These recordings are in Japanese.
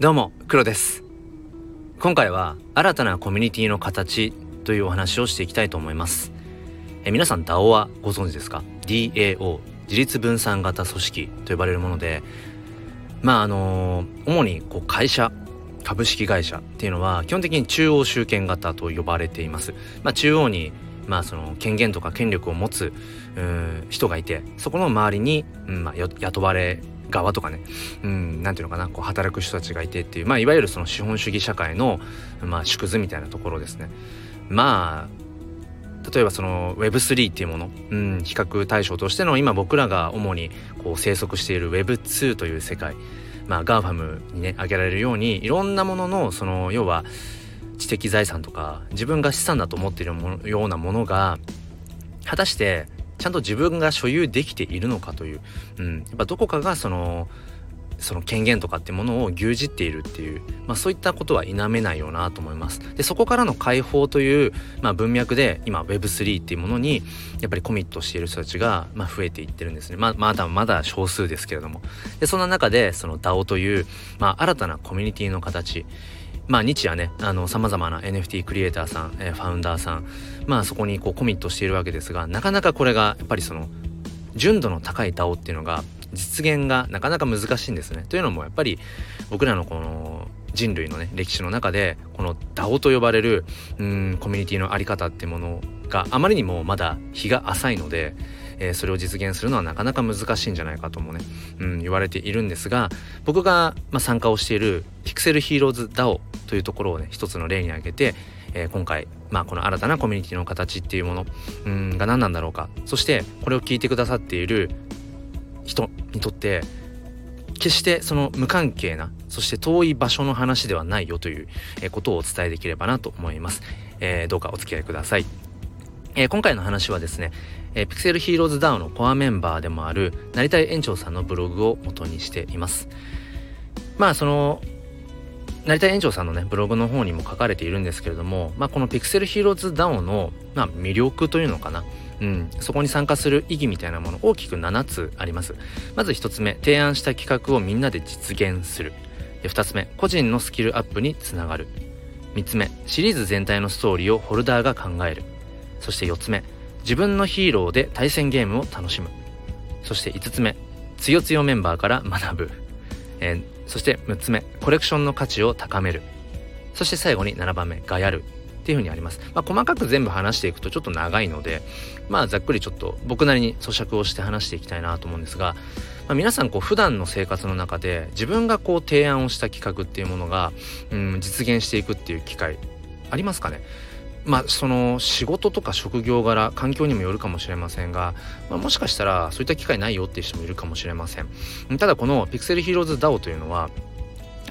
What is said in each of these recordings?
どうも、黒です。今回は新たなコミュニティの形というお話をしていきたいと思います。え皆さん DAO はご存知ですか ?DAO 自立分散型組織と呼ばれるものでまああの主にこう会社株式会社っていうのは基本的に中央集権型と呼ばれています。まあ、中央にまあその権限とか権力を持つ人がいてそこの周りに、うんまあ、雇われ側とかね、うん、なんていうのかな、こう働く人たちがいてっていう、まあ、いわゆるその資本主義社会の、まあ、縮図みたいなところですね。まあ、例えばその Web3 っていうもの、うん、比較対象としての今僕らが主にこう生息している Web2 という世界、まあ GAFAM にね、挙げられるように、いろんなものの、その、要は、知的財産とか、自分が資産だと思っているようなものが、果たしてちゃんと自分が所有できているのかという、うん、やっぱどこかがそのその権限とかってものを牛耳っているっていう、まあ、そういったことは否めないよなと思います。でそこからの解放という、まあ、文脈で今 Web3 っていうものにやっぱりコミットしている人たちが、まあ、増えていってるんですね。ま、まだまだ少数ですけれども。でそんな中でその DAO という、まあ、新たなコミュニティの形まあ日夜ねあの様々な NFT クリエイターさん、えー、ファウンダーさんまあそこにこうコミットしているわけですがなかなかこれがやっぱりその純度の高い DAO っていうのが実現がなかなか難しいんですね。というのもやっぱり僕らのこの人類のね歴史の中でこの DAO と呼ばれるうんコミュニティの在り方っていうものがあまりにもまだ日が浅いのでえー、それを実現するのはなかなか難しいんじゃないかともね、うん、言われているんですが僕が、まあ、参加をしているピクセルヒーローズ DAO というところをね一つの例に挙げて、えー、今回、まあ、この新たなコミュニティの形っていうもの、うん、が何なんだろうか。そしてこれを聞いてくださっている人にとって決してその無関係なそして遠い場所の話ではないよということをお伝えできればなと思います、えー、どうかお付き合いください、えー、今回の話はですねえー、ピクセルヒーローズダウンのコアメンバーでもある成田園長さんのブログを元にしています。まあその成田園長さんのねブログの方にも書かれているんですけれども、まあ、このピクセルヒーローズダウンの、まあ、魅力というのかな、うん、そこに参加する意義みたいなもの大きく7つあります。まず1つ目提案した企画をみんなで実現する。で2つ目個人のスキルアップにつながる。3つ目シリーズ全体のストーリーをホルダーが考える。そして4つ目自分のヒーローで対戦ゲームを楽しむ。そして5つ目つよつよメンバーから学ぶ、えー、そして6つ目コレクションの価値を高める。そして最後に7番目がやる。っていうふうにあります、まあ、細かく全部話していくとちょっと長いのでまあざっくりちょっと僕なりに咀嚼をして話していきたいなと思うんですが、まあ、皆さんこう普段の生活の中で自分がこう提案をした企画っていうものが、うん、実現していくっていう機会ありますかね？まあその仕事とか職業柄環境にもよるかもしれませんが、まあ、もしかしたらそういった機会ないよっていう人もいるかもしれません。ただこの Pixel Heroes DAO というのは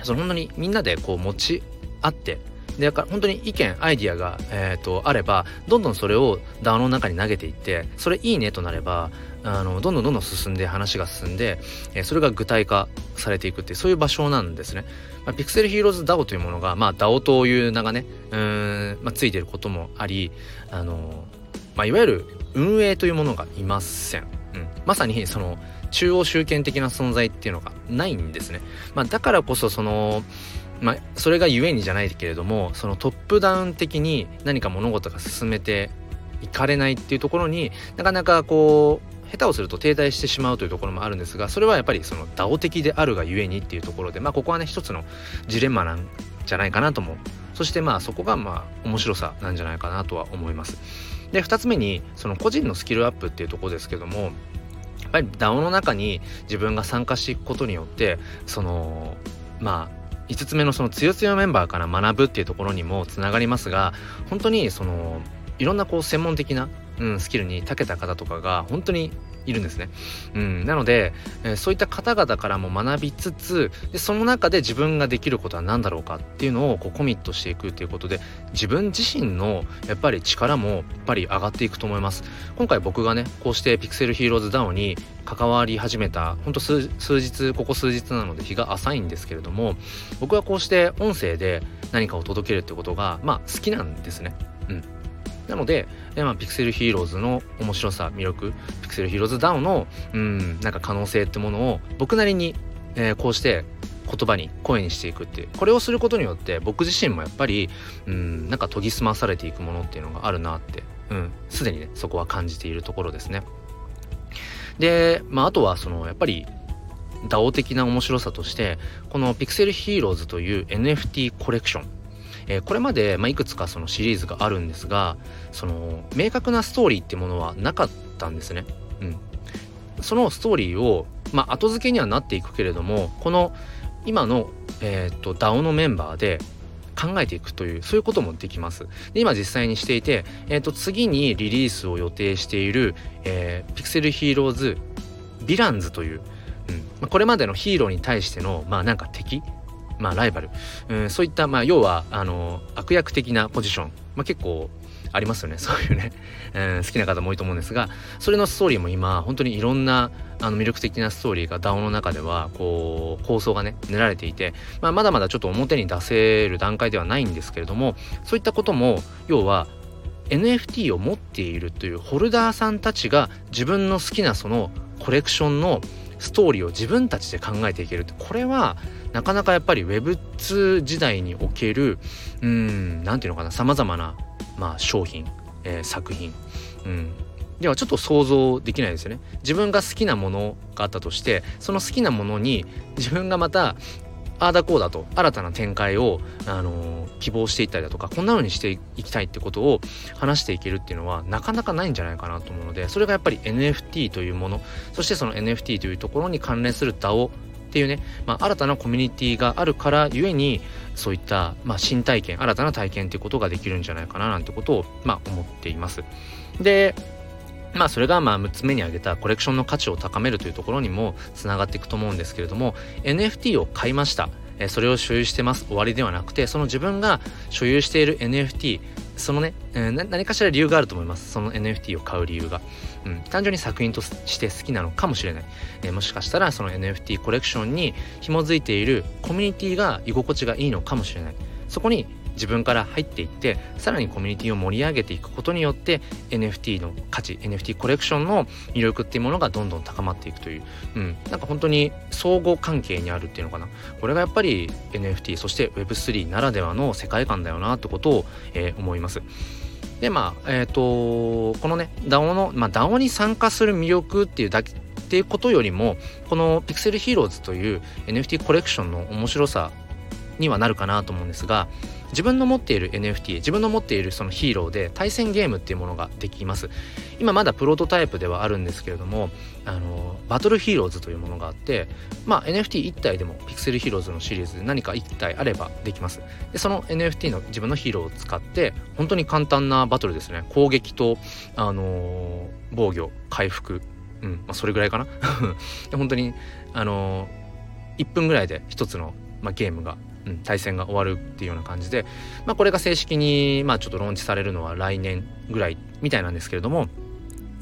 その本当にみんなでこう持ち合ってで本当に意見アイディアが、えーと、あればどんどんそれを DAO の中に投げていってそれいいねとなればあのどんどんどんどん進んで話が進んで、えー、それが具体化されていくっていうそういう場所なんですね。まあ、ピクセルヒーローズ DAO というものが、まあ、DAO という名がねうん、まあ、ついてることもありあの、まあ、いわゆる運営というものがいません。うん、まさにその中央集権的な存在っていうのがないんですね。まあ、だからこそそのまあ、それがゆえにじゃないけれどもそのトップダウン的に何か物事が進めていかれないっていうところになかなかこう下手をすると停滞してしまうというところもあるんですがそれはやっぱりその DAO 的であるがゆえにっていうところでまあここはね一つのジレンマなんじゃないかなともそしてまあそこがまあ面白さなんじゃないかなとは思いますで2つ目にその個人のスキルアップっていうところですけどもやっぱり DAO の中に自分が参加していくことによってそのまあ5つ目のその強強メンバーから学ぶっていうところにもつながりますが本当にそのいろんなこう専門的な、うん、スキルに長けた方とかが本当にいるんですね。うん、なので、え、そういった方々からも学びつつでその中で自分ができることは何だろうかっていうのをこうコミットしていくっていうことで自分自身のやっぱり力もやっぱり上がっていくと思います。今回僕がねこうしてピクセルヒーローズダウンに関わり始めたほんと数日ここ数日なので日が浅いんですけれども僕はこうして音声で何かを届けるってことがまあ好きなんですね。うんなので、えまあ、ピクセルヒーローズの面白さ、魅力、ピクセルヒーローズダウンの、うん、なんか可能性ってものを僕なりに、えー、こうして言葉に声にしていくっていうこれをすることによって僕自身もやっぱりうんなんか研ぎ澄まされていくものっていうのがあるなってうんすでにねそこは感じているところですね。でまああとはそのやっぱり DAO 的な面白さとしてこの Pixel Heroes という NFT コレクションえー、これまで、まあ、いくつかそのシリーズがあるんですがその明確なストーリーってものはなかったんですね。うん、そのストーリーを、まあ、後付けにはなっていくけれどもこの今の、えーと、DAO のメンバーで考えていくというそういうこともできます。で今実際にしていて、えーと、次にリリースを予定している、えー、 Pixel Heroes Villains という、うんまあ、これまでのヒーローに対してのまあなんか敵まあライバル、うん、そういったまあ要はあの悪役的なポジション、まあ、結構ありますよね。そういうね、えー、好きな方も多いと思うんですがそれのストーリーも今本当にいろんなあの魅力的なストーリーが DAO の中ではこう構想がね練られていて、まあ、まだまだちょっと表に出せる段階ではないんですけれどもそういったことも要は NFT を持っているというホルダーさんたちが自分の好きなそのコレクションのストーリーを自分たちで考えていけるこれはなかなかやっぱり Web2 時代におけるうん何て言うのかなさまざまなまあ、商品、えー、作品、うん、ではちょっと想像できないですよね。自分が好きなものがあったとしてその好きなものに自分がまたああだこうだと新たな展開を、あのー、希望していったりだとかこんな風にしていきたいってことを話していけるっていうのはなかなかないんじゃないかなと思うのでそれがやっぱり NFT というものそしてその NFT というところに関連する DAO っていうね、まあ、新たなコミュニティがあるからゆえにそういった、まあ、新体験新たな体験っていうことができるんじゃないかななんてことを、まあ、思っています。でまあそれがまあ6つ目に挙げたコレクションの価値を高めるというところにもつながっていくと思うんですけれども NFT を買いましたえそれを所有してます。終わりではなくてその自分が所有している NFT そのね、えー、何かしら理由があると思います。その NFT を買う理由が、うん、単純に作品として好きなのかもしれない、えー、もしかしたらその NFT コレクションに紐づいているコミュニティが居心地がいいのかもしれない。そこに自分から入っていってさらにコミュニティを盛り上げていくことによって NFT の価値 NFT コレクションの魅力っていうものがどんどん高まっていくという、うん、なんか本当に相互関係にあるっていうのかな。これがやっぱり NFT そして Web3 ならではの世界観だよなってことを、えー、思います。でまあえっ、ー、とこのね DAO の、まあ、DAO に参加する魅力っていうだけっていうことよりもこの Pixel Heroes という NFT コレクションの面白さにはなるかなと思うんですが自分の持っている NFT 自分の持っているそのヒーローで対戦ゲームっていうものができます。今まだプロトタイプではあるんですけれどもあのバトルヒーローズというものがあってまあ NFT1 体でもピクセルヒーローズのシリーズで何か1体あればできます。でその NFT の自分のヒーローを使って本当に簡単なバトルですね。攻撃とあの防御回復。うんまあ、それぐらいかな。本当にあのー、1分ぐらいで一つの、まあ、ゲームがうん、対戦が終わるっていうような感じで、まあ、これが正式に、まあ、ちょっとローンチされるのは来年ぐらいみたいなんですけれども、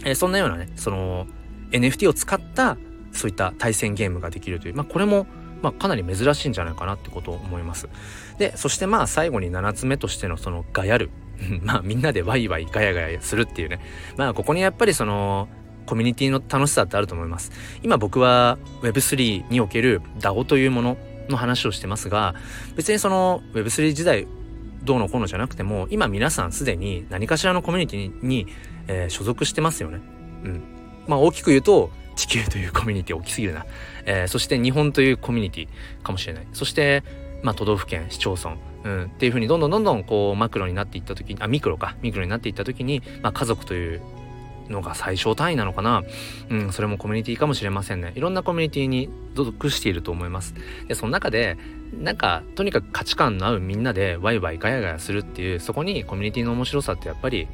えー、そんなようなねその NFT を使ったそういった対戦ゲームができるという、まあ、これもまあ、かなり珍しいんじゃないかなってことを思います。でそしてまあ最後に7つ目としてのそのガヤる まあみんなでワイワイガヤガヤするっていうねまあここにやっぱりそのコミュニティの楽しさってあると思います。今僕は Web3 における DAO というものの話をしてますが別にその Web3 時代どうのこうのじゃなくても今皆さんすでに何かしらのコミュニティに、えー、所属してますよね。うん。まあ大きく言うと地球というコミュニティ大きすぎるな。えー、そして日本というコミュニティかもしれない。そしてまあ都道府県市町村、うん、っていうふうにどんどんどんどんこうマクロになっていった時にあミクロかミクロになっていった時に、まあ、家族というのが最小単位なのかなうん、それもコミュニティかもしれませんね。いろんなコミュニティに属していると思います。で、その中で、なんか、とにかく価値観の合うみんなでワイワイガヤガヤするっていう、そこにコミュニティの面白さってやっぱり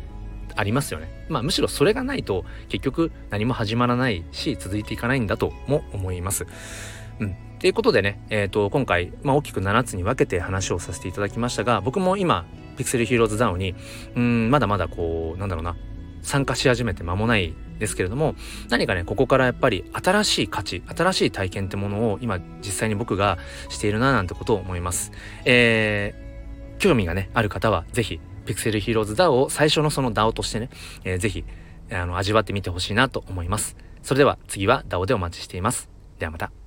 ありますよね。まあむしろそれがないと結局何も始まらないし続いていかないんだとも思います。うん。ということでね、えっ、ー、と、今回、まあ大きく7つに分けて話をさせていただきましたが、僕も今、ピクセルヒーローズダウンに、うん、まだまだこう、なんだろうな、参加し始めて間もないですけれども何かねここからやっぱり新しい価値新しい体験ってものを今実際に僕がしているななんてことを思います。えー、興味がねある方は是非ピクセルヒーローズ DAO を最初のその DAO としてね、えー、ぜひあの味わってみてほしいなと思います。それでは次は DAO でお待ちしています。ではまた。